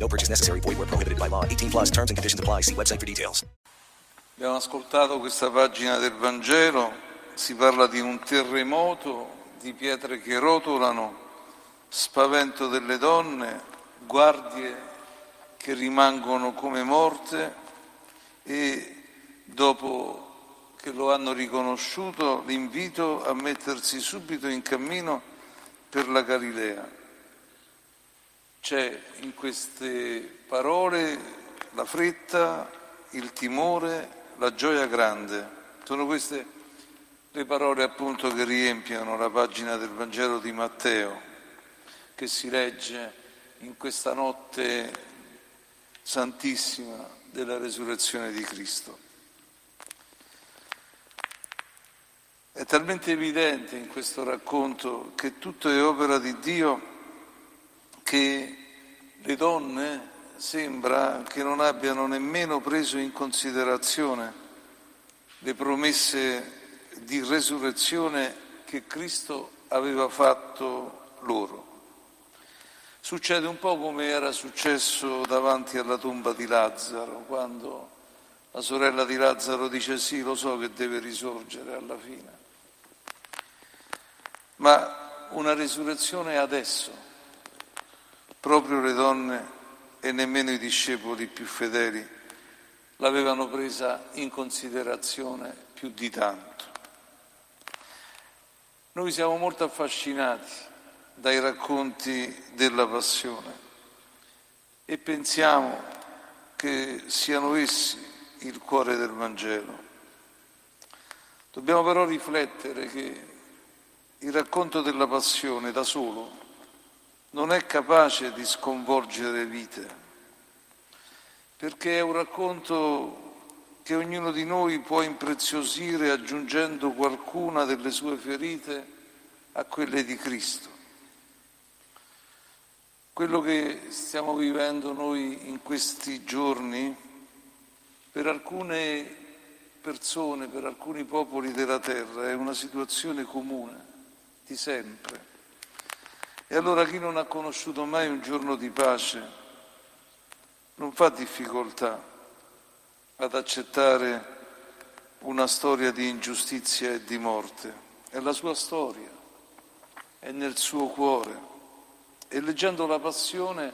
No purchase necessary. Void where prohibited by law. 18 plus terms and conditions apply. See website for details. Abbiamo ascoltato questa pagina del Vangelo, si parla di un terremoto, di pietre che rotolano, spavento delle donne, guardie che rimangono come morte e dopo che lo hanno riconosciuto l'invito a mettersi subito in cammino per la Galilea. C'è in queste parole la fretta, il timore, la gioia grande. Sono queste le parole appunto che riempiono la pagina del Vangelo di Matteo, che si legge in questa notte santissima della resurrezione di Cristo. È talmente evidente in questo racconto che tutto è opera di Dio che le donne sembra che non abbiano nemmeno preso in considerazione le promesse di resurrezione che Cristo aveva fatto loro. Succede un po' come era successo davanti alla tomba di Lazzaro, quando la sorella di Lazzaro dice sì, lo so che deve risorgere alla fine, ma una risurrezione adesso, proprio le donne e nemmeno i discepoli più fedeli l'avevano presa in considerazione più di tanto. Noi siamo molto affascinati dai racconti della passione e pensiamo che siano essi il cuore del Vangelo. Dobbiamo però riflettere che il racconto della passione da solo non è capace di sconvolgere vite, perché è un racconto che ognuno di noi può impreziosire aggiungendo qualcuna delle sue ferite a quelle di Cristo. Quello che stiamo vivendo noi in questi giorni, per alcune persone, per alcuni popoli della terra, è una situazione comune, di sempre. E allora chi non ha conosciuto mai un giorno di pace non fa difficoltà ad accettare una storia di ingiustizia e di morte. È la sua storia, è nel suo cuore e leggendo la passione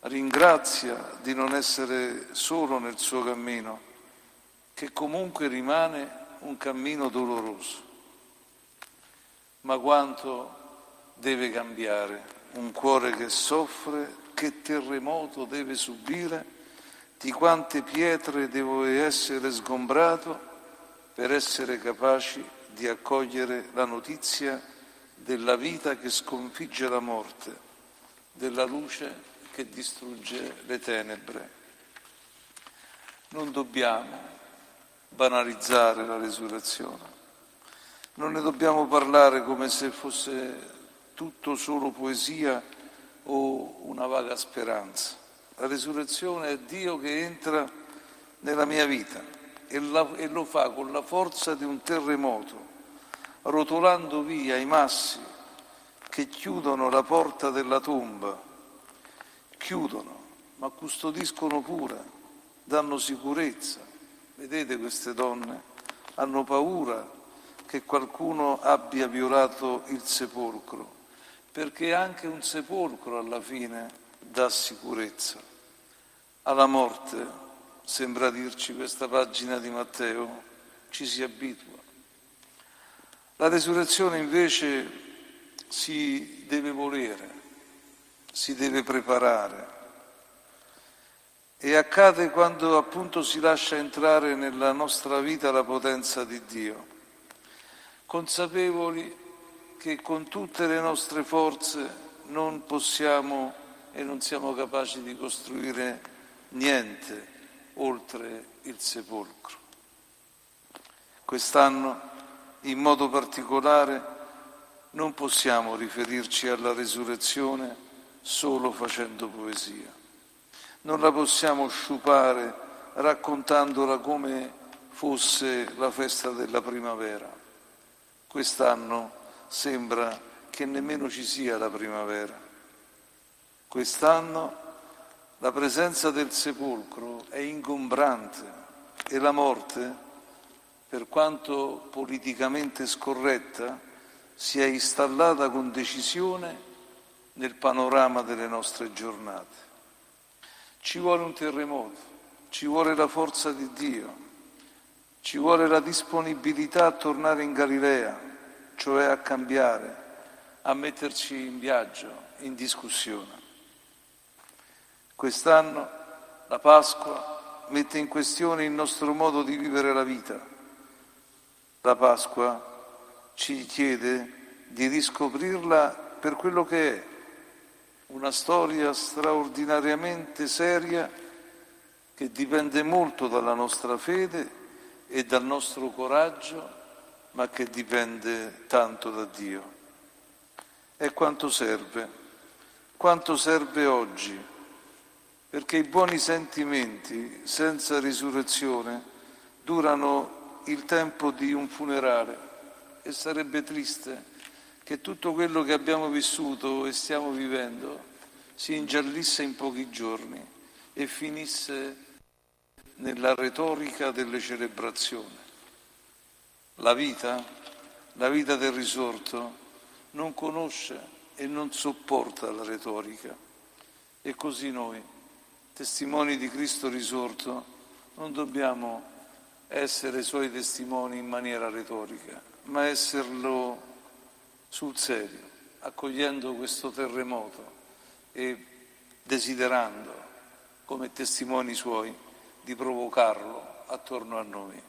ringrazia di non essere solo nel suo cammino, che comunque rimane un cammino doloroso. Ma quanto deve cambiare un cuore che soffre, che terremoto deve subire, di quante pietre deve essere sgombrato per essere capaci di accogliere la notizia della vita che sconfigge la morte, della luce che distrugge le tenebre. Non dobbiamo banalizzare la resurrezione, non ne dobbiamo parlare come se fosse tutto solo poesia o una vaga speranza. La resurrezione è Dio che entra nella mia vita e, la, e lo fa con la forza di un terremoto rotolando via i massi che chiudono la porta della tomba, chiudono, ma custodiscono pure, danno sicurezza. Vedete queste donne? Hanno paura che qualcuno abbia violato il sepolcro, perché anche un sepolcro alla fine dà sicurezza. Alla morte, sembra dirci questa pagina di Matteo, ci si abitua. La resurrezione invece si deve volere, si deve preparare e accade quando appunto si lascia entrare nella nostra vita la potenza di Dio, consapevoli che con tutte le nostre forze non possiamo e non siamo capaci di costruire niente oltre il sepolcro. Quest'anno, in modo particolare, non possiamo riferirci alla resurrezione solo facendo poesia. Non la possiamo sciupare raccontandola come fosse la festa della primavera. Quest'anno sembra che nemmeno ci sia la primavera. Quest'anno la presenza del sepolcro è ingombrante e la morte, per quanto politicamente scorretta, si è installata con decisione nel panorama delle nostre giornate. Ci vuole un terremoto, ci vuole la forza di Dio, ci vuole la disponibilità a tornare in Galilea, cioè a cambiare, a metterci in viaggio, in discussione. Quest'anno la Pasqua mette in questione il nostro modo di vivere la vita. La Pasqua ci chiede di riscoprirla per quello che è, una storia straordinariamente seria che dipende molto dalla nostra fede e dal nostro coraggio, ma che dipende tanto da Dio. E quanto serve? Quanto serve oggi? Perché i buoni sentimenti senza risurrezione durano il tempo di un funerale e sarebbe triste che tutto quello che abbiamo vissuto e stiamo vivendo si ingiallisse in pochi giorni e finisse nella retorica delle celebrazioni. La vita, la vita del risorto, non conosce e non sopporta la retorica. E così noi, testimoni di Cristo risorto, non dobbiamo essere suoi testimoni in maniera retorica, ma esserlo sul serio, accogliendo questo terremoto e desiderando come testimoni suoi di provocarlo attorno a noi.